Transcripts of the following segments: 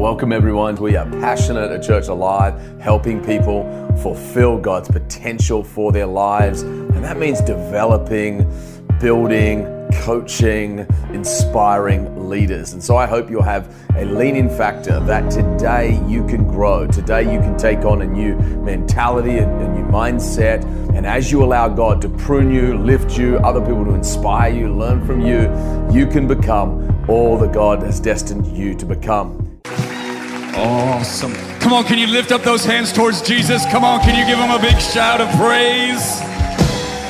welcome everyone. We are passionate at Church Alive, helping people fulfill God's potential for their lives. And that means developing, building, coaching, inspiring leaders. And so I hope you'll have a leaning factor that today you can grow. Today you can take on a new mentality, a, a new mindset. And as you allow God to prune you, lift you, other people to inspire you, learn from you, you can become all that God has destined you to become. Awesome. Come on, can you lift up those hands towards Jesus? Come on, can you give him a big shout of praise?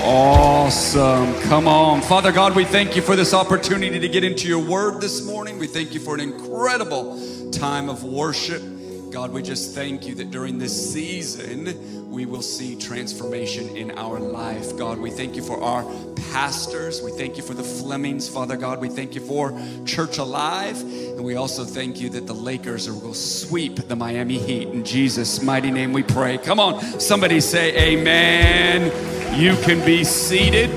Awesome. Come on. Father God, we thank you for this opportunity to get into your word this morning. We thank you for an incredible time of worship. God, we just thank you that during this season, we will see transformation in our life. God, we thank you for our pastors. We thank you for the Flemings, Father God. We thank you for Church Alive. And we also thank you that the Lakers will sweep the Miami Heat. In Jesus' mighty name we pray. Come on, somebody say amen. You can be seated.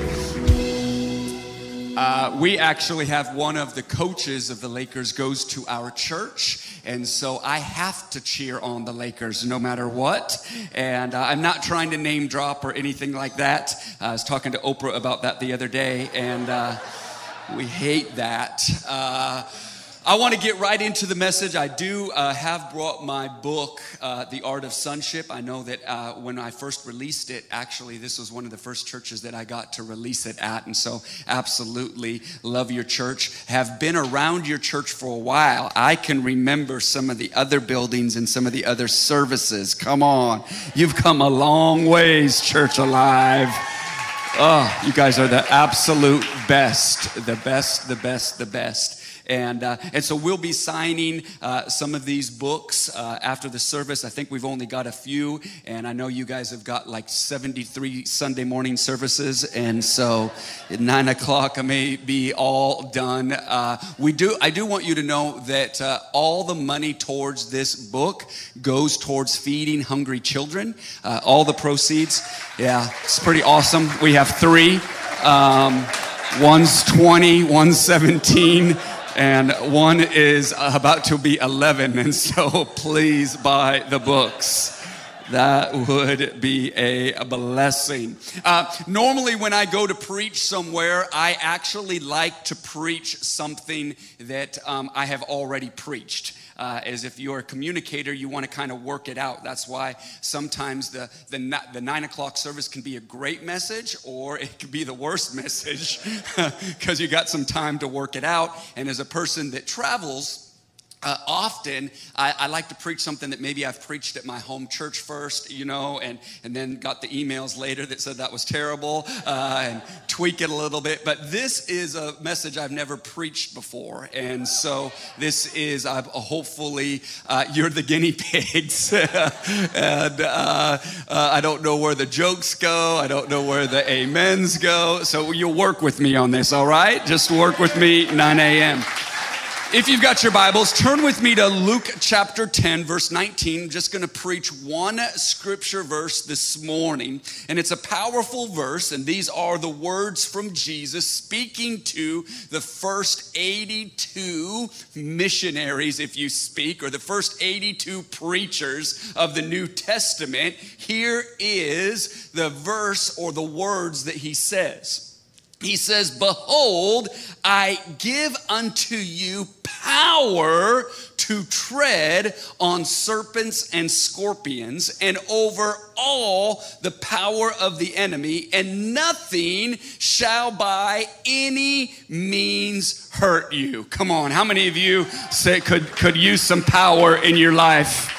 Uh, we actually have one of the coaches of the Lakers goes to our church, and so I have to cheer on the Lakers no matter what. And uh, I'm not trying to name drop or anything like that. Uh, I was talking to Oprah about that the other day, and uh, we hate that. I want to get right into the message. I do uh, have brought my book, uh, The Art of Sonship. I know that uh, when I first released it, actually, this was one of the first churches that I got to release it at. And so, absolutely love your church. Have been around your church for a while. I can remember some of the other buildings and some of the other services. Come on. You've come a long ways, Church Alive. Oh, you guys are the absolute best, the best, the best, the best. And, uh, and so we'll be signing uh, some of these books uh, after the service. I think we've only got a few, and I know you guys have got like 73 Sunday morning services. And so at nine o'clock, I may be all done. Uh, we do, I do want you to know that uh, all the money towards this book goes towards feeding hungry children. All the proceeds, yeah, it's pretty awesome. We have three. Um, one's 20, one's 17 and one is about to be 11. And so please buy the books. That would be a blessing. Uh, normally, when I go to preach somewhere, I actually like to preach something that um, I have already preached uh, as if you're a communicator, you want to kind of work it out. That's why sometimes the, the, the nine o'clock service can be a great message or it could be the worst message because you got some time to work it out. And as a person that travels, uh, often I, I, like to preach something that maybe I've preached at my home church first, you know, and, and then got the emails later that said that was terrible uh, and tweak it a little bit. But this is a message I've never preached before. And so this is, uh, hopefully, uh, you're the guinea pigs. and uh, uh, I don't know where the jokes go, I don't know where the amens go. So you'll work with me on this, all right? Just work with me, 9 a.m. If you've got your Bibles, turn with me to Luke chapter 10, verse 19. I'm just going to preach one scripture verse this morning. And it's a powerful verse. And these are the words from Jesus speaking to the first 82 missionaries, if you speak, or the first 82 preachers of the New Testament. Here is the verse or the words that he says he says, Behold, I give unto you power to tread on serpents and scorpions and over all the power of the enemy, and nothing shall by any means hurt you. Come on, how many of you say could, could use some power in your life?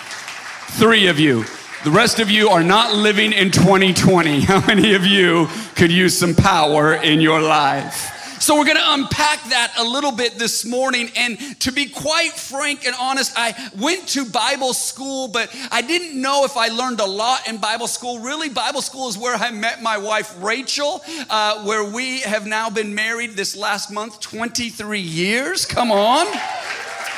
Three of you. The rest of you are not living in 2020. How many of you could use some power in your life? So, we're going to unpack that a little bit this morning. And to be quite frank and honest, I went to Bible school, but I didn't know if I learned a lot in Bible school. Really, Bible school is where I met my wife, Rachel, uh, where we have now been married this last month 23 years. Come on.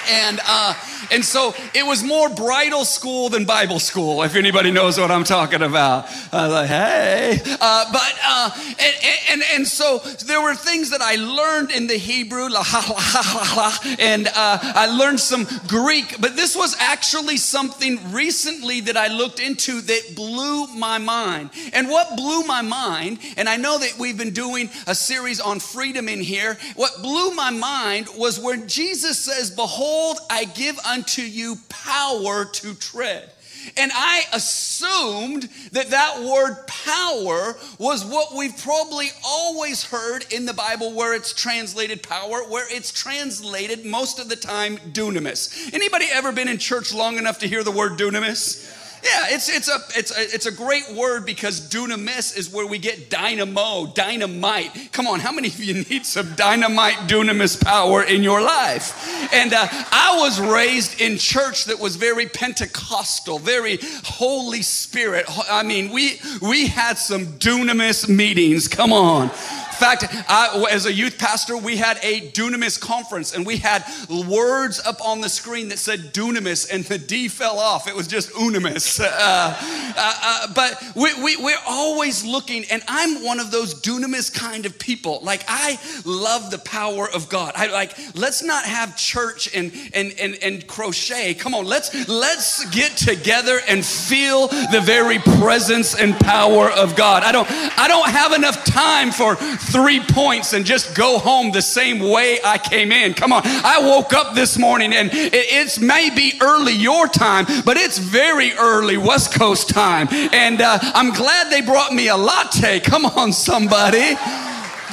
And, uh, And so it was more bridal school than Bible school, if anybody knows what I'm talking about. I was like, hey. Uh, but, and, and, and so there were things that I learned in the Hebrew, la ha la ha la, and uh, I learned some Greek, but this was actually something recently that I looked into that blew my mind. And what blew my mind, and I know that we've been doing a series on freedom in here, what blew my mind was when Jesus says, Behold, I give unto you power to tread. And I assumed that that word power was what we've probably always heard in the Bible where it's translated power, where it's translated most of the time dunamis. Anybody ever been in church long enough to hear the word dunamis? Yeah, it's, it's, a, it's, a, it's a great word because dunamis is where we get dynamo, dynamite. Come on, how many of you need some dynamite dunamis power in your life? And uh, I was raised in church that was very Pentecostal, very Holy Spirit. I mean, we, we had some dunamis meetings. Come on fact, I, as a youth pastor, we had a dunamis conference and we had words up on the screen that said dunamis and the D fell off. It was just unamis. Uh, uh, uh, but we, we, we're always looking, and I'm one of those dunamis kind of people. Like, I love the power of God. I like, let's not have church and, and, and, and crochet. Come on, let's, let's get together and feel the very presence and power of God. I don't, I don't have enough time for three points and just go home the same way I came in. Come on. I woke up this morning and it's maybe early your time, but it's very early West Coast time. And uh, I'm glad they brought me a latte. Come on, somebody.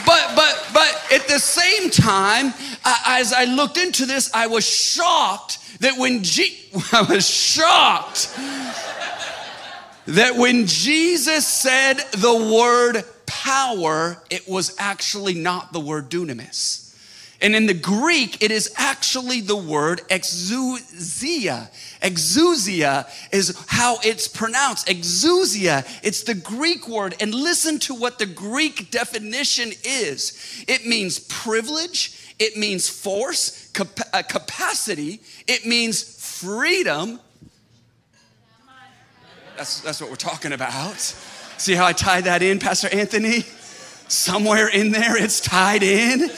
But, but, but at the same time, as I looked into this, I was shocked that when I was shocked that when Jesus said the word power, it was actually not the word dunamis. And in the Greek, it is actually the word exousia. Exousia is how it's pronounced. Exousia, it's the Greek word. And listen to what the Greek definition is it means privilege, it means force, cap- uh, capacity, it means freedom. That's, that's what we're talking about. See how I tied that in, Pastor Anthony? Somewhere in there it's tied in.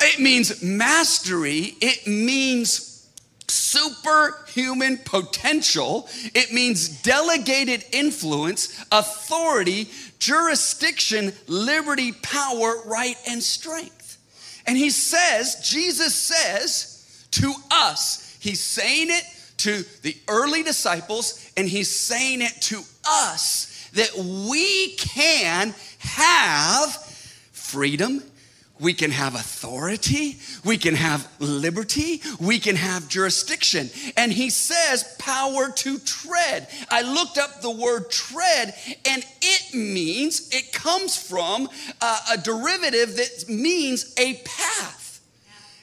It means mastery, it means superhuman potential, it means delegated influence, authority, jurisdiction, liberty, power, right, and strength. And he says, Jesus says to us, he's saying it to the early disciples, and he's saying it to us that we can have freedom, we can have authority, we can have liberty, we can have jurisdiction. And he says power to tread. I looked up the word tread, and it means, it comes from a, a derivative that means a path.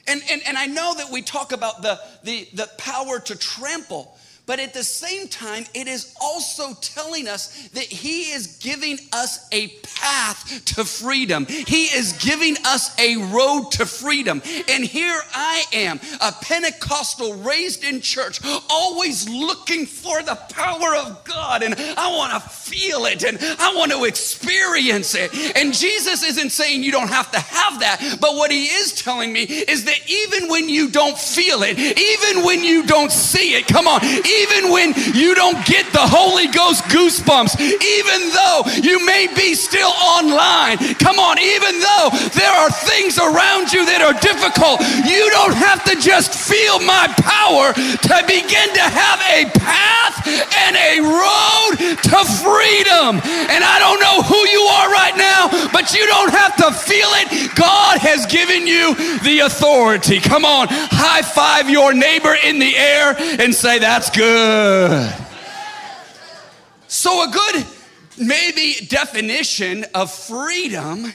And, and, and I know that we talk about the, the, the power to trample. But at the same time, it is also telling us that He is giving us a path to freedom. He is giving us a road to freedom. And here I am, a Pentecostal raised in church, always looking for the power of God. And I want to feel it and I want to experience it. And Jesus isn't saying you don't have to have that. But what He is telling me is that even when you don't feel it, even when you don't see it, come on, even when you don't get the Holy Ghost goosebumps, even though you may be still online, come on, even though there are things around you that are difficult, you don't have to just feel my power to begin to have a path and a road to freedom. And I don't know who you are right now, but you don't have to feel it. God has given you the authority. Come on, high five your neighbor in the air and say, That's good good. So, a good maybe definition of freedom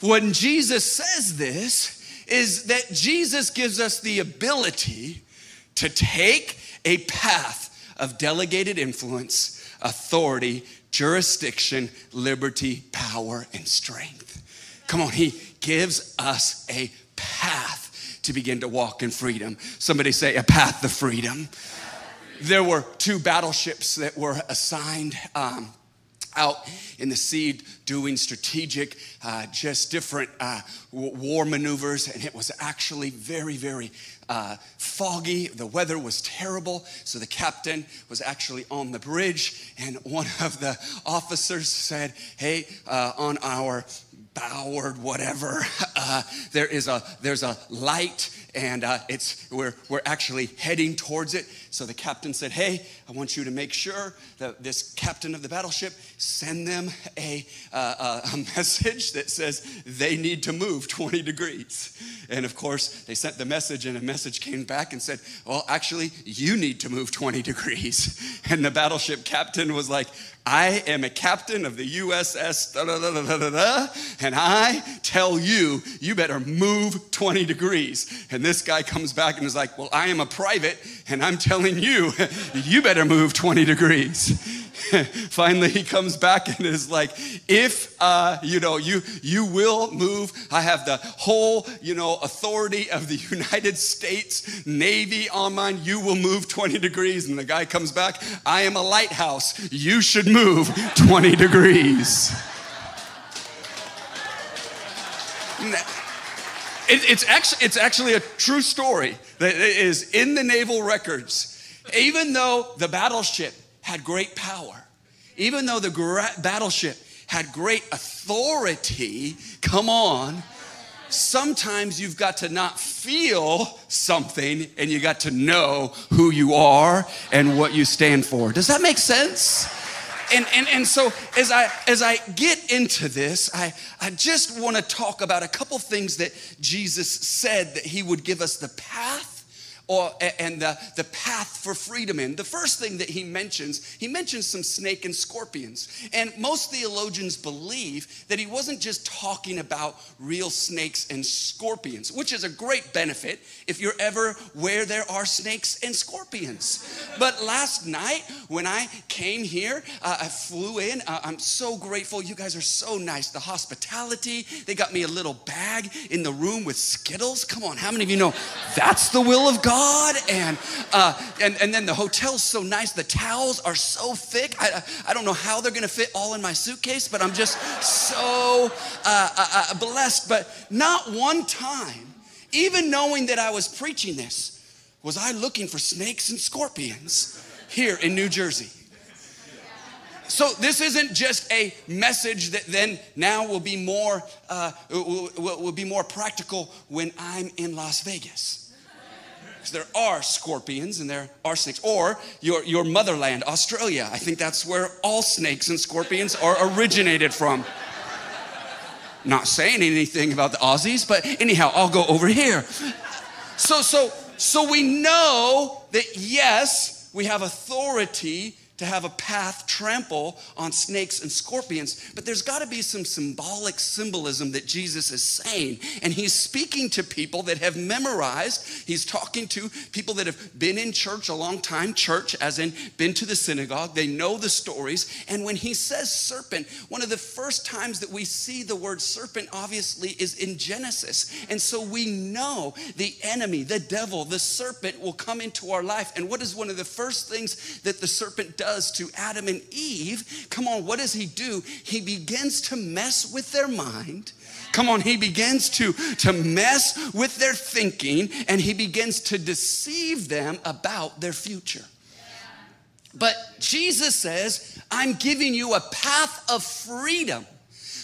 when Jesus says this is that Jesus gives us the ability to take a path of delegated influence, authority, jurisdiction, liberty, power, and strength. Come on, he gives us a path to begin to walk in freedom. Somebody say, a path to freedom. There were two battleships that were assigned. Um, out in the sea doing strategic, uh, just different uh, war maneuvers, and it was actually very, very uh, foggy. The weather was terrible, so the captain was actually on the bridge, and one of the officers said, "Hey, uh, on our boward whatever, uh, there is a there's a light." and uh, it's we're, we're actually heading towards it so the captain said hey i want you to make sure that this captain of the battleship send them a, uh, a message that says they need to move 20 degrees and of course they sent the message and a message came back and said well actually you need to move 20 degrees and the battleship captain was like I am a captain of the USS, da, da, da, and I tell you, you better move 20 degrees. And this guy comes back and is like, Well, I am a private, and I'm telling you, you better move 20 degrees. Finally, he comes back and is like, if uh, you know you you will move, I have the whole you know authority of the United States Navy on mine. You will move 20 degrees, and the guy comes back. I am a lighthouse. You should move 20 degrees. It, it's, actually, it's actually a true story that is in the naval records. Even though the battleship had great power, even though the gra- battleship had great authority, come on, sometimes you've got to not feel something and you got to know who you are and what you stand for. Does that make sense? And, and, and so as I as I get into this, I, I just want to talk about a couple things that Jesus said that he would give us the path or, and the, the path for freedom in. The first thing that he mentions, he mentions some snake and scorpions. And most theologians believe that he wasn't just talking about real snakes and scorpions, which is a great benefit if you're ever where there are snakes and scorpions. But last night when I came here, uh, I flew in. Uh, I'm so grateful. You guys are so nice. The hospitality, they got me a little bag in the room with Skittles. Come on, how many of you know that's the will of God? God. And, uh, and, and then the hotel's so nice. The towels are so thick. I, I don't know how they're going to fit all in my suitcase, but I'm just so uh, uh, uh, blessed. But not one time, even knowing that I was preaching this, was I looking for snakes and scorpions here in New Jersey. So this isn't just a message that then now will be more uh, will, will, be more practical when I'm in Las Vegas there are scorpions and there are snakes. Or your, your motherland, Australia. I think that's where all snakes and scorpions are originated from. Not saying anything about the Aussies, but anyhow, I'll go over here. So, so, so we know that yes, we have authority to have a path trample on snakes and scorpions, but there's got to be some symbolic symbolism that Jesus is saying. And he's speaking to people that have memorized, he's talking to people that have been in church a long time, church as in been to the synagogue, they know the stories. And when he says serpent, one of the first times that we see the word serpent obviously is in Genesis. And so we know the enemy, the devil, the serpent will come into our life. And what is one of the first things that the serpent does? Does to Adam and Eve, come on, what does he do? He begins to mess with their mind. Come on, he begins to, to mess with their thinking and he begins to deceive them about their future. But Jesus says, I'm giving you a path of freedom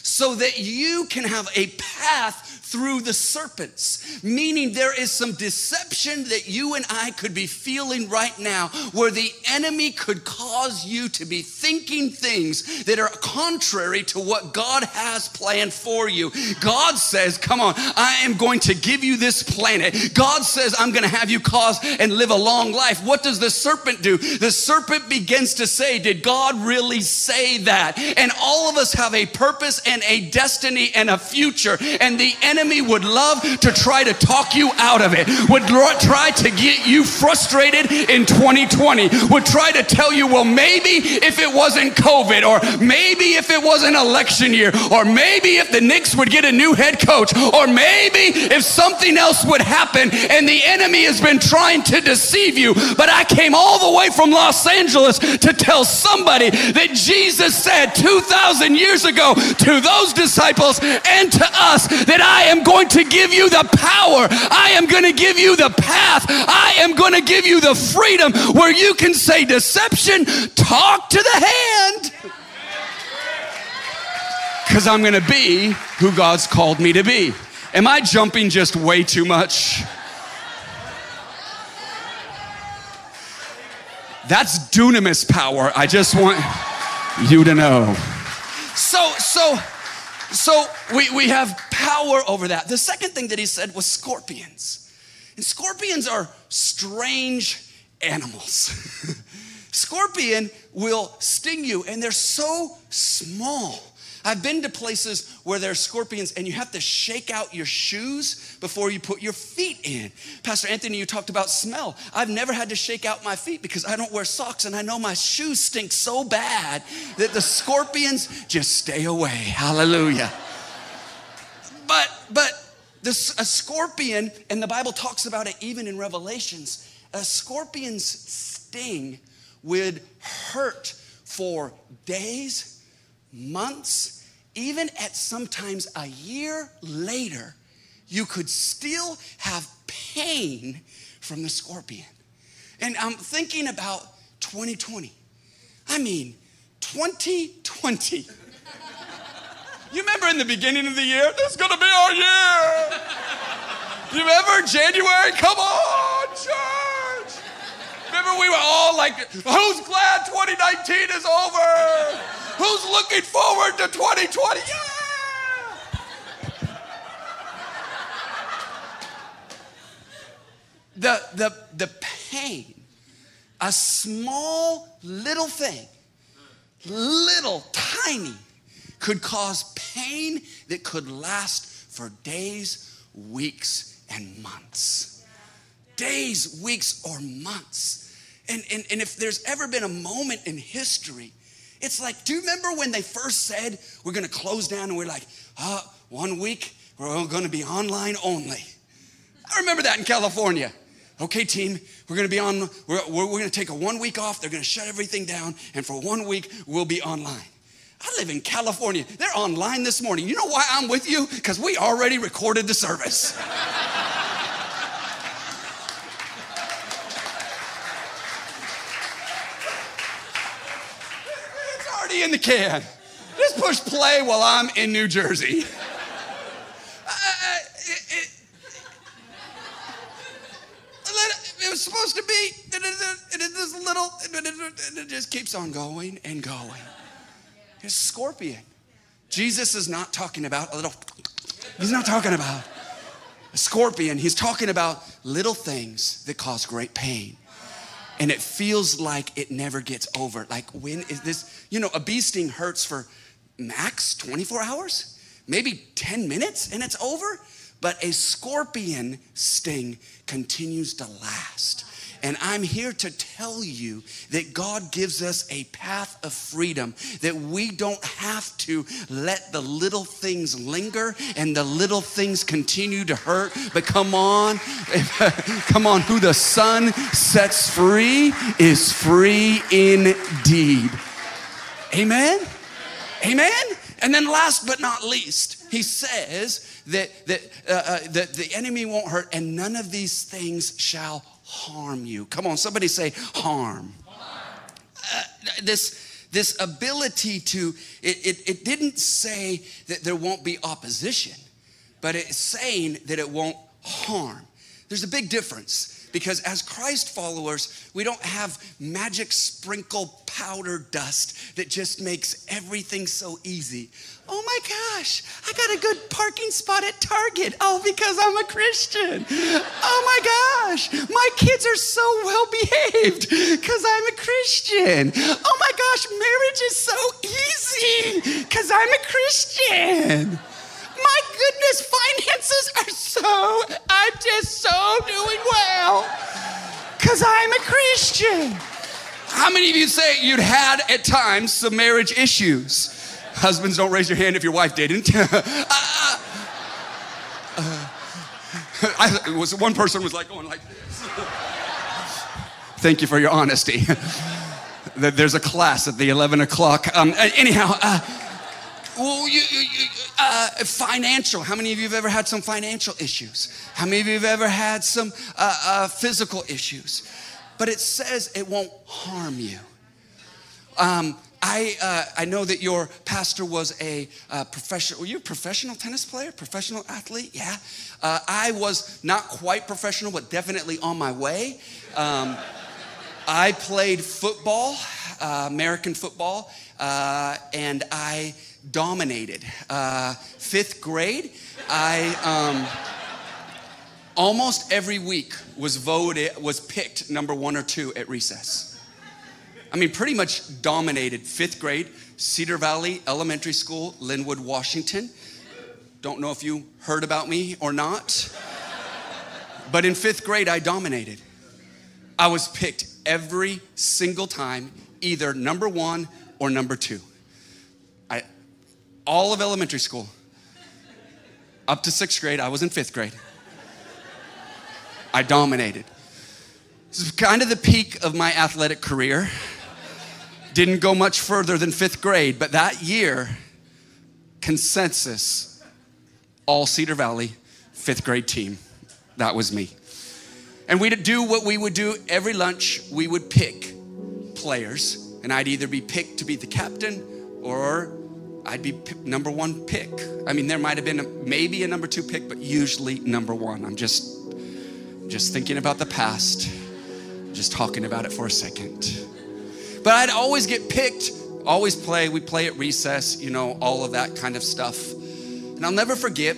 so that you can have a path through the serpents, meaning there is some deception that you and I could be feeling right now where the enemy could cause you to be thinking things that are contrary to what God has planned for you. God says, Come on, I am going to give you this planet. God says, I'm going to have you cause and live a long life. What does the serpent do? The serpent begins to say, Did God really say that? And all of us have a purpose and and a destiny and a future. And the enemy would love to try to talk you out of it, would try to get you frustrated in 2020, would try to tell you, well, maybe if it wasn't COVID, or maybe if it was an election year, or maybe if the Knicks would get a new head coach, or maybe if something else would happen, and the enemy has been trying to deceive you. But I came all the way from Los Angeles to tell somebody that Jesus said 2,000 years ago to those disciples and to us that I am going to give you the power, I am going to give you the path, I am going to give you the freedom where you can say, Deception, talk to the hand. Because I'm going to be who God's called me to be. Am I jumping just way too much? That's dunamis power. I just want you to know. So, so, so we, we have power over that. The second thing that he said was scorpions. And scorpions are strange animals. Scorpion will sting you, and they're so small. I've been to places where there are scorpions and you have to shake out your shoes before you put your feet in. Pastor Anthony, you talked about smell. I've never had to shake out my feet because I don't wear socks and I know my shoes stink so bad that the scorpions just stay away. Hallelujah. But, but this, a scorpion, and the Bible talks about it even in Revelations, a scorpion's sting would hurt for days, months, even at sometimes a year later, you could still have pain from the scorpion. And I'm thinking about 2020. I mean, 2020. You remember in the beginning of the year, this is gonna be our year. You remember January? Come on, church. Remember we were all like, who's glad 2019 is over? Who's looking forward to 2020? Yeah! The, the, the pain, a small little thing, little, tiny, could cause pain that could last for days, weeks, and months. Days, weeks, or months. And, and, and if there's ever been a moment in history it's like, do you remember when they first said we're gonna close down and we're like, uh, one week we're gonna be online only? I remember that in California. Okay, team, we're gonna be on, we're, we're, we're gonna take a one week off, they're gonna shut everything down, and for one week we'll be online. I live in California. They're online this morning. You know why I'm with you? Because we already recorded the service. already in the can. Just push play while I'm in New Jersey. Uh, it, it, it, was supposed to be, and it is little, and it just keeps on going and going. It's scorpion. Jesus is not talking about a little, he's not talking about a scorpion. He's talking about little things that cause great pain and it feels like it never gets over. Like, when is this? You know, a bee sting hurts for max 24 hours, maybe 10 minutes, and it's over. But a scorpion sting continues to last. And I'm here to tell you that God gives us a path of freedom, that we don't have to let the little things linger and the little things continue to hurt. But come on, come on, who the Son sets free is free indeed. Amen? Amen? And then last but not least, he says that, that, uh, uh, that the enemy won't hurt and none of these things shall harm you. Come on, somebody say harm. Uh, this, this ability to, it, it, it didn't say that there won't be opposition, but it's saying that it won't harm. There's a big difference because as Christ followers, we don't have magic sprinkle powder dust that just makes everything so easy. Oh my gosh, I got a good parking spot at Target. Oh, because I'm a Christian. Oh my gosh, my kids are so well behaved because I'm a Christian. Oh my gosh, marriage is so easy because I'm a Christian. My goodness, finances are so, I'm just so doing well because I'm a Christian. How many of you say you'd had at times some marriage issues? Husbands, don't raise your hand if your wife didn't. uh, uh, I, was one person was like going like this. Thank you for your honesty. There's a class at the 11 o'clock. Um, anyhow, uh, well, you, you, uh, financial. How many of you have ever had some financial issues? How many of you have ever had some uh, uh, physical issues? But it says it won't harm you. Um, I, uh, I know that your pastor was a uh, professional. Were you a professional tennis player? Professional athlete? Yeah. Uh, I was not quite professional, but definitely on my way. Um, I played football, American football, and I dominated. Uh, fifth grade, I. Um, almost every week was voted was picked number one or two at recess I mean, pretty much dominated fifth grade, Cedar Valley Elementary School, Lynnwood, Washington. Don't know if you heard about me or not, but in fifth grade, I dominated. I was picked every single time, either number one or number two. All of elementary school, up to sixth grade, I was in fifth grade. I dominated. This is kind of the peak of my athletic career. Didn't go much further than fifth grade, but that year, consensus, all Cedar Valley, fifth grade team. That was me. And we'd do what we would do every lunch. We would pick players, and I'd either be picked to be the captain or I'd be number one pick. I mean, there might have been a, maybe a number two pick, but usually number one. I'm just, just thinking about the past, just talking about it for a second. But I'd always get picked, always play. We play at recess, you know, all of that kind of stuff. And I'll never forget,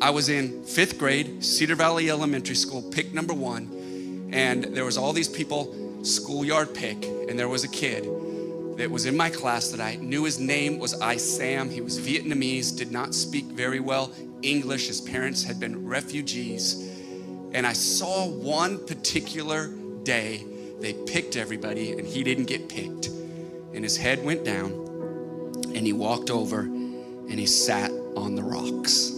I was in fifth grade, Cedar Valley Elementary School, pick number one. And there was all these people, schoolyard pick, and there was a kid that was in my class that I knew his name was Isam. He was Vietnamese, did not speak very well English. His parents had been refugees. And I saw one particular day they picked everybody and he didn't get picked. And his head went down and he walked over and he sat on the rocks.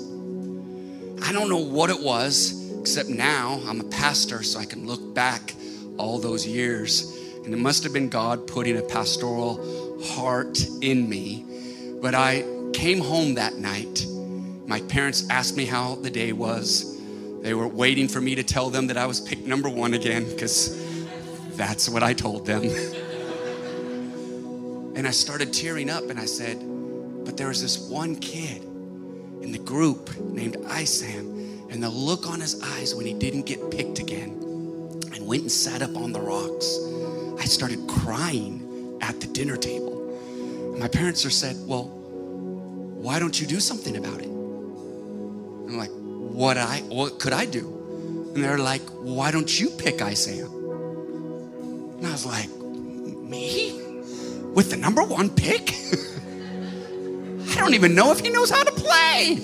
I don't know what it was, except now I'm a pastor, so I can look back all those years. And it must have been God putting a pastoral heart in me. But I came home that night. My parents asked me how the day was. They were waiting for me to tell them that I was picked number one again because that's what I told them. and I started tearing up and I said, But there was this one kid in the group named Isam, and the look on his eyes when he didn't get picked again and went and sat up on the rocks. I started crying at the dinner table. My parents are said, Well, why don't you do something about it? I'm like, what I what could I do? And they're like, why don't you pick Isam? And I was like, me? With the number one pick? I don't even know if he knows how to play.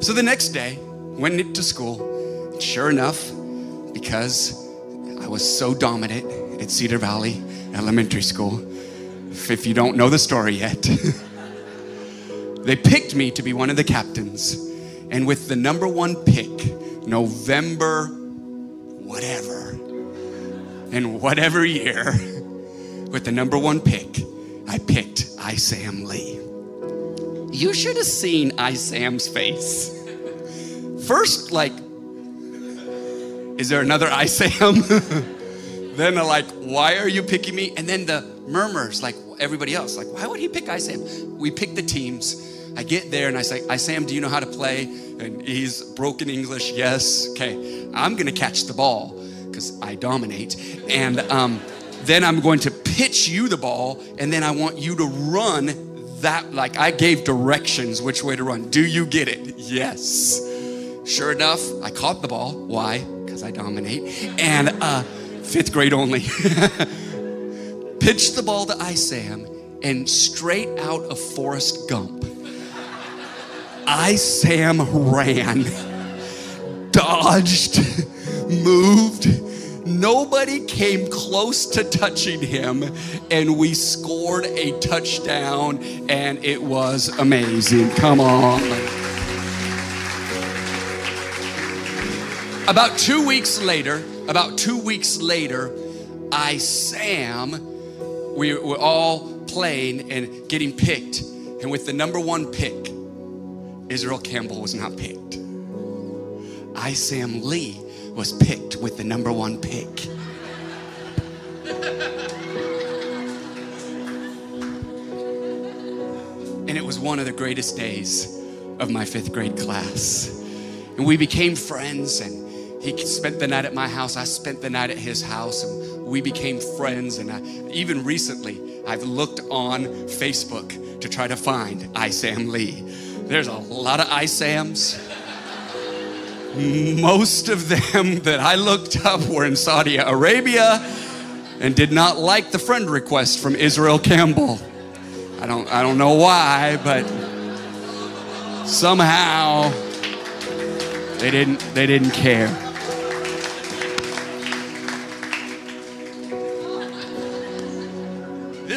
so the next day, went to school. Sure enough, because I was so dominant at Cedar Valley Elementary School, if you don't know the story yet, they picked me to be one of the captains. And with the number one pick, November whatever, in whatever year with the number one pick, I picked Isam Lee. You should have seen Isam's face. First, like, is there another Isam? then they're like, why are you picking me? And then the murmurs, like everybody else, like, why would he pick Isam? We pick the teams. I get there and I say, Isam, do you know how to play? And he's broken English. Yes. Okay. I'm going to catch the ball because I dominate. And um, then I'm going to pitch you the ball, and then I want you to run that. Like I gave directions which way to run. Do you get it? Yes. Sure enough, I caught the ball. Why? Because I dominate. And uh, fifth grade only. Pitched the ball to Isam and straight out of Forrest Gump. Isam ran, dodged, moved. Nobody came close to touching him, and we scored a touchdown, and it was amazing. Come on. About two weeks later, about two weeks later, Isam, we were all playing and getting picked. And with the number one pick, Israel Campbell was not picked. Isam Lee was picked with the number one pick. and it was one of the greatest days of my fifth grade class. And we became friends and he spent the night at my house. I spent the night at his house, and we became friends. And I, even recently, I've looked on Facebook to try to find Isam Lee. There's a lot of Isams. Most of them that I looked up were in Saudi Arabia and did not like the friend request from Israel Campbell. I don't, I don't know why, but somehow they didn't, they didn't care.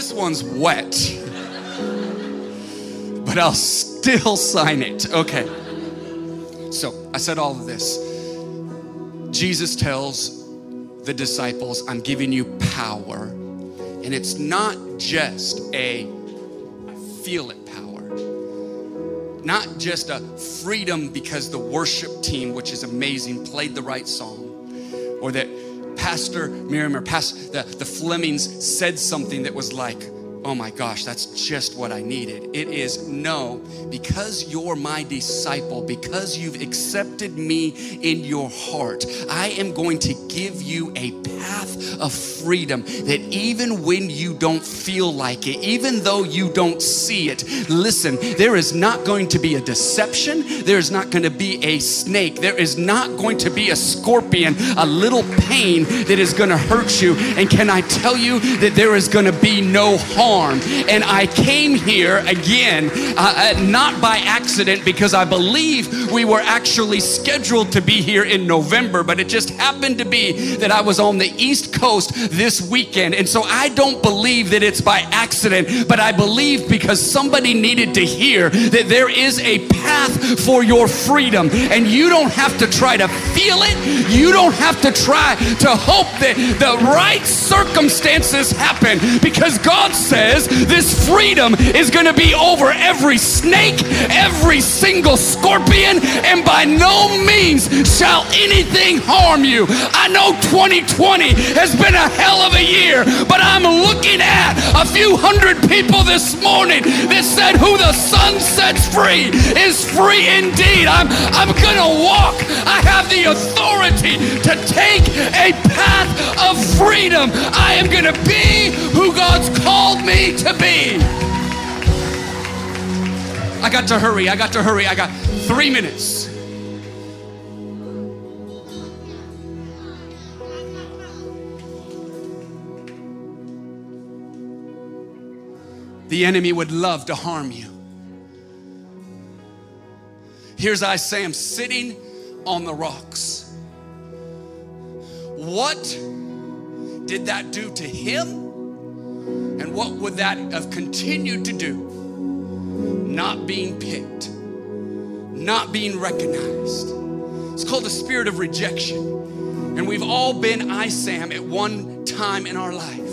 This one's wet, but I'll still sign it. Okay. So I said all of this. Jesus tells the disciples, I'm giving you power. And it's not just a feel it power, not just a freedom because the worship team, which is amazing, played the right song, or that Pastor Miriam or Pastor, the, the Flemings said something that was like, oh my gosh, that's just what I needed. It is no, because you're my disciple, because you've accepted me in your heart, I am going to give you a path of freedom that even when you don't feel like it, even though you don't see it, listen, there is not going to be a deception, there is not going to be a snake, there is not going to be a scorpion, a little pain that is going to hurt you. And can I tell you that there is going to be no harm? Harm. And I came here again, uh, uh, not by accident, because I believe we were actually scheduled to be here in November, but it just happened to be that I was on the East Coast this weekend. And so I don't believe that it's by accident, but I believe because somebody needed to hear that there is a path for your freedom. And you don't have to try to feel it, you don't have to try to hope that the right circumstances happen because God said, says this freedom is going to be over every snake, every single scorpion, and by no means shall anything harm you. I know 2020 has been a hell of a year, but I'm looking at a few hundred people this morning that said, Who the sun sets free is free indeed. I'm, I'm going to walk. I have the authority to take a path of freedom. I am going to be who God's called me me to be. I got to hurry. I got to hurry. I got three minutes. The enemy would love to harm you. Here's Isam sitting on the rocks. What did that do to him? And what would that have continued to do? Not being picked, not being recognized. It's called the spirit of rejection. And we've all been Isam at one time in our life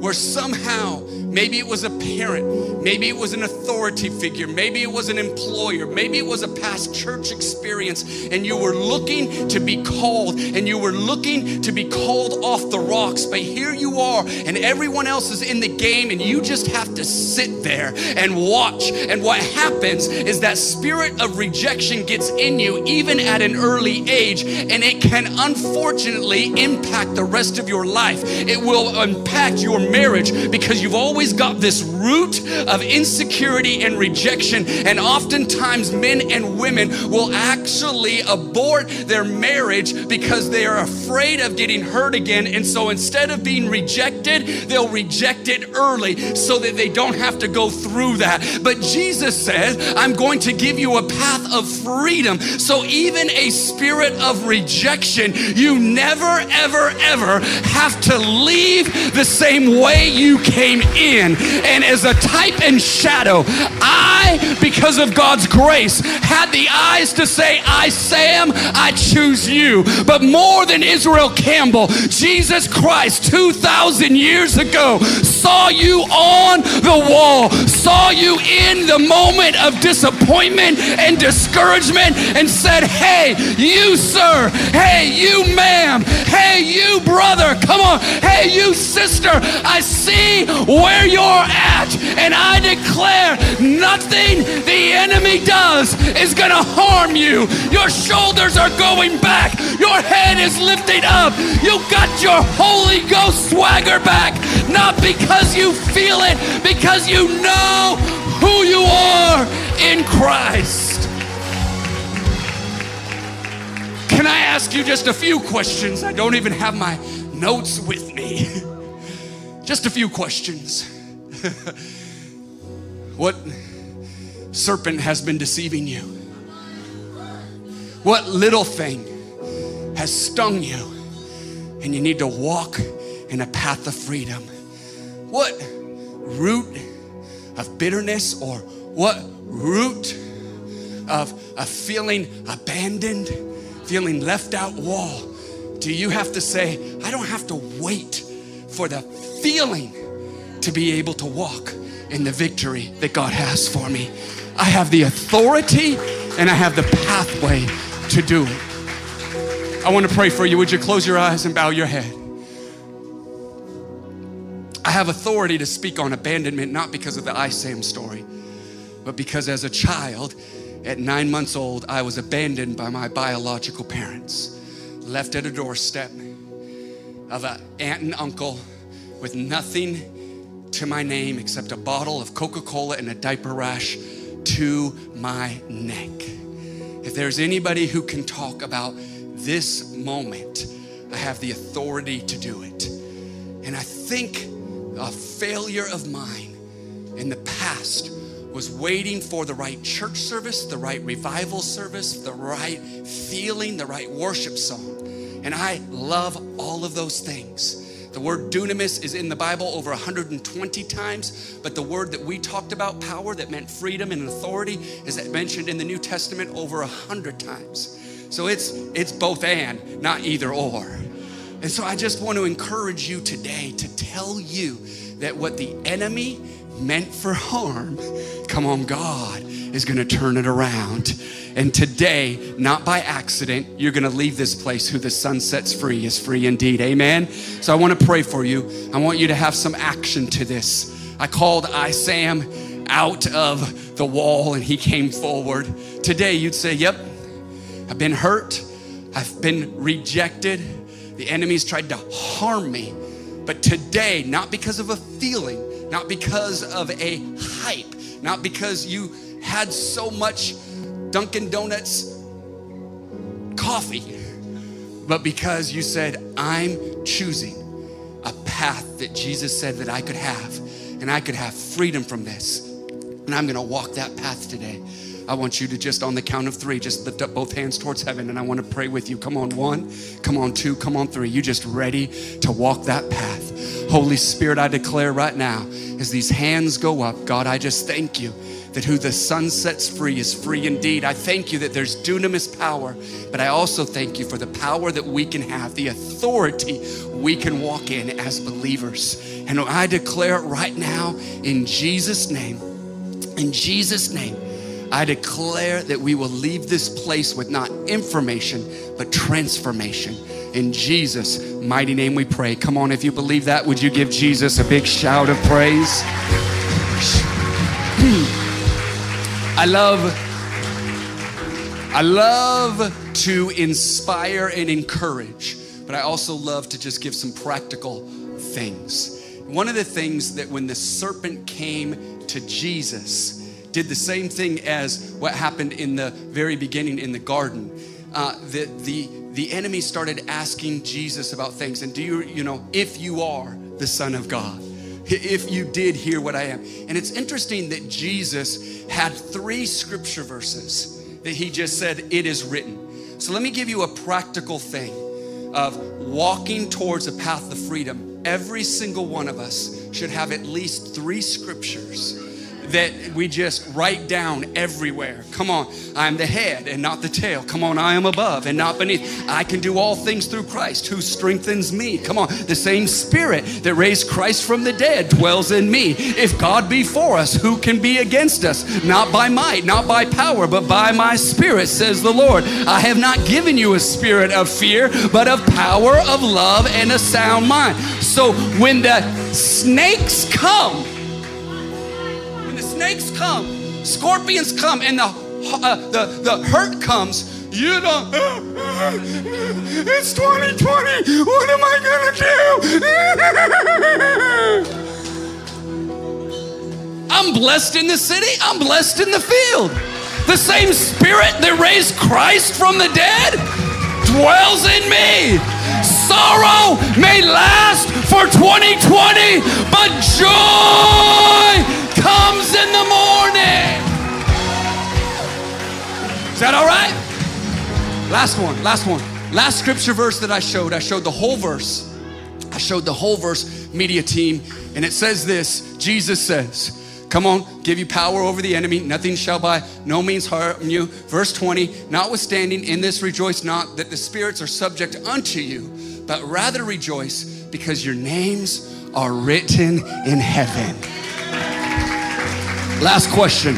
where somehow maybe it was a parent, maybe it was an authority figure, maybe it was an employer, maybe it was a past church experience, and you were looking to be called and you were looking to be called off the rocks. But here you are, and everyone else is in the game, and you just have to sit there and watch. And what happens is that spirit of rejection gets in you even at an early age, and it can unfortunately impact the rest of your life. It will impact your marriage because you've always got this root of insecurity and rejection. And oftentimes, men and women will actually abort their marriage because they are afraid of getting hurt again. And so instead of being rejected, they'll reject it early so that they don't have to go through that. But Jesus says, I'm going to give you a path of freedom. So even a spirit of rejection, you never, ever, ever have to leave the same way you came in. And as a type and shadow, I, because of God's grace, had the eyes to say, I, Sam, I choose you. But more than Israel Campbell, Jesus Christ, 2,000 years ago, saw you on the wall, saw you in the moment of disappointment and discouragement, and said, Hey, you, sir, hey, you, ma'am, hey, you, brother, come on, hey, you, sister, I see where you're at, and I declare nothing the enemy does is going to harm you. Your shoulders are going back, your head is lifted up, you got your Holy Ghost swagger back, not because you feel it, because you know who you are in Christ. Can I ask you just a few questions? I don't even have my notes with me. Just a few questions. what serpent has been deceiving you? What little thing has stung you and you need to walk in a path of freedom? What root of bitterness or what root of, of feeling abandoned, feeling left out wall do you have to say, I don't have to wait for the feeling to be able to walk in the victory that God has for me? I have the authority and I have the pathway to do it. I want to pray for you. Would you close your eyes and bow your head? I have authority to speak on abandonment, not because of the Isam story, but because as a child, at nine months old, I was abandoned by my biological parents left at a doorstep of an aunt and uncle with nothing to my name except a bottle of Coca Cola and a diaper rash to my neck. If there's anybody who can talk about this moment, I have the authority to do it. And I think a failure of mine in the past was waiting for the right church service, the right revival service, the right feeling, the right worship song. And I love all of those things. The word dunamis is in the Bible over 120 times, but the word that we talked about, power, that meant freedom and authority, is mentioned in the New Testament over 100 times. So it's it's both and, not either or. And so I just want to encourage you today to tell you that what the enemy meant for harm, come on, God is going to turn it around. And today, not by accident, you're going to leave this place who the Son sets free is free indeed. Amen. So I want to pray for you. I want you to have some action to this. I called Isam out of the wall and he came forward. Today, you'd say, Yep, I've been hurt, I've been rejected. The enemy's tried to harm me. But today, not because of a feeling, not because of a hype, not because you had so much Dunkin' Donuts coffee, but because you said, I'm choosing a path that Jesus said that I could have, and I could have freedom from this. And I'm gonna walk that path today. I want you to just on the count of three, just lift up both hands towards heaven, and I want to pray with you. Come on, one, come on, two, come on, three. You just ready to walk that path. Holy Spirit, I declare right now, as these hands go up, God, I just thank you that who the Son sets free is free indeed. I thank you that there's dunamis power, but I also thank you for the power that we can have, the authority we can walk in as believers. And I declare it right now in Jesus' name. In Jesus' name, I declare that we will leave this place with not information, but transformation. In Jesus' mighty name we pray. Come on, if you believe that, would you give Jesus a big shout of praise? I love I love to inspire and encourage, but I also love to just give some practical things. one of the things that when the serpent came to Jesus, did the same thing as what happened in the very beginning in the garden. Uh, the, the, the enemy started asking Jesus about things. And do you, you know, if you are the Son of God, if you did hear what I am. And it's interesting that Jesus had three scripture verses that he just said, It is written. So let me give you a practical thing of walking towards a path of freedom. Every single one of us should have at least three scriptures that we just write down everywhere. Come on, I am the head and not the tail. Come on, I am above and not beneath. I can do all things through Christ who strengthens me. Come on, the same spirit that raised Christ from the dead dwells in me. If God be for us, who can be against us? Not by might, not by power, but by my spirit, says the Lord. I have not given you a spirit of fear, but of power, of love, and a sound mind. So when the snakes come, snakes come, scorpions come, and the, uh, the, the hurt comes, you don't. It's 2020. What am I going to do? I'm blessed in the city, I'm blessed in the field. The same spirit that raised Christ from the dead dwells in me. Sorrow may last for 2020, but joy comes in the morning. Is that all right? Last one, last one. Last scripture verse that I showed, I showed the whole verse. I showed the whole verse, media team, and it says this Jesus says, Come on, give you power over the enemy. Nothing shall by no means harm you. Verse 20, notwithstanding, in this rejoice not that the spirits are subject unto you, but rather rejoice because your names are written in heaven. Last question.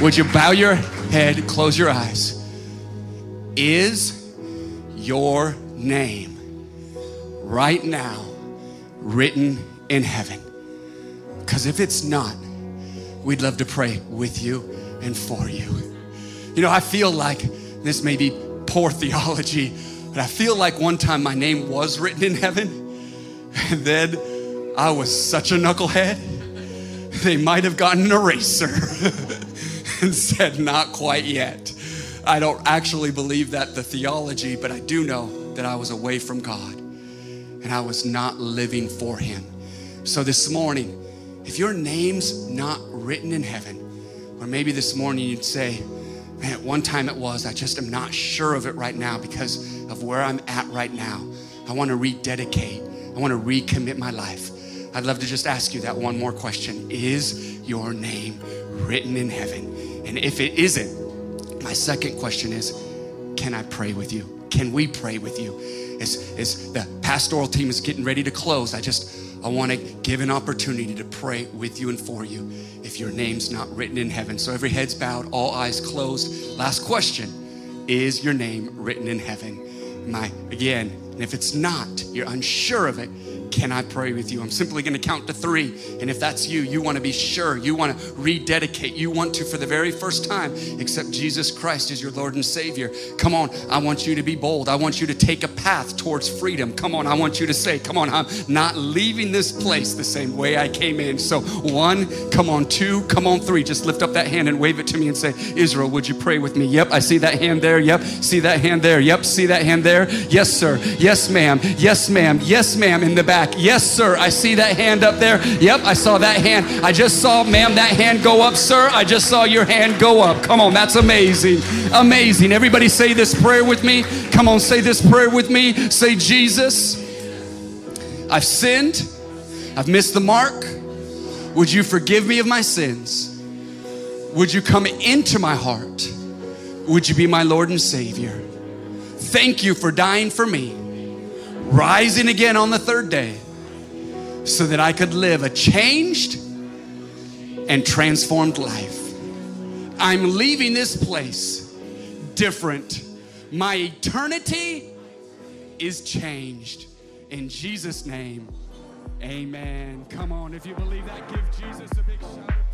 Would you bow your head, close your eyes? Is your name right now written in heaven? Because if it's not, we'd love to pray with you and for you. You know, I feel like this may be poor theology, but I feel like one time my name was written in heaven, and then I was such a knucklehead they might have gotten an eraser and said, Not quite yet. I don't actually believe that the theology, but I do know that I was away from God and I was not living for Him. So this morning, if your name's not written in heaven, or maybe this morning you'd say, Man, at one time it was, I just am not sure of it right now because of where I'm at right now. I want to rededicate, I want to recommit my life. I'd love to just ask you that one more question Is your name written in heaven? And if it isn't, my second question is Can I pray with you? Can we pray with you? As, as the pastoral team is getting ready to close, I just I want to give an opportunity to pray with you and for you if your name's not written in heaven. So every head's bowed, all eyes closed. Last question Is your name written in heaven? My again, and if it's not, you're unsure of it, can I pray with you? I'm simply going to count to three. And if that's you, you want to be sure, you want to rededicate, you want to, for the very first time, accept Jesus Christ as your Lord and Savior. Come on, I want you to be bold. I want you to take a path towards freedom. Come on, I want you to say, Come on, I'm not leaving this place the same way I came in. So, one, come on, two, come on, three. Just lift up that hand and wave it to me and say, Israel, would you pray with me? Yep, I see that hand there. Yep, see that hand there. Yep, see that hand there. Yes, sir. Yes, ma'am. Yes, ma'am. Yes, ma'am, in the back back. Yes, sir. I see that hand up there. Yep, I saw that hand. I just saw, ma'am, that hand go up, sir. I just saw your hand go up. Come on, that's amazing. Amazing. Everybody say this prayer with me. Come on, say this prayer with me. Say, Jesus, I've sinned. I've missed the mark. Would you forgive me of my sins? Would you come into my heart? Would you be my Lord and Savior? Thank you for dying for me rising again on the third day so that I could live a changed and transformed life. I'm leaving this place different. My eternity is changed. In Jesus' name, amen. Come on, if you believe that, give Jesus a big shout.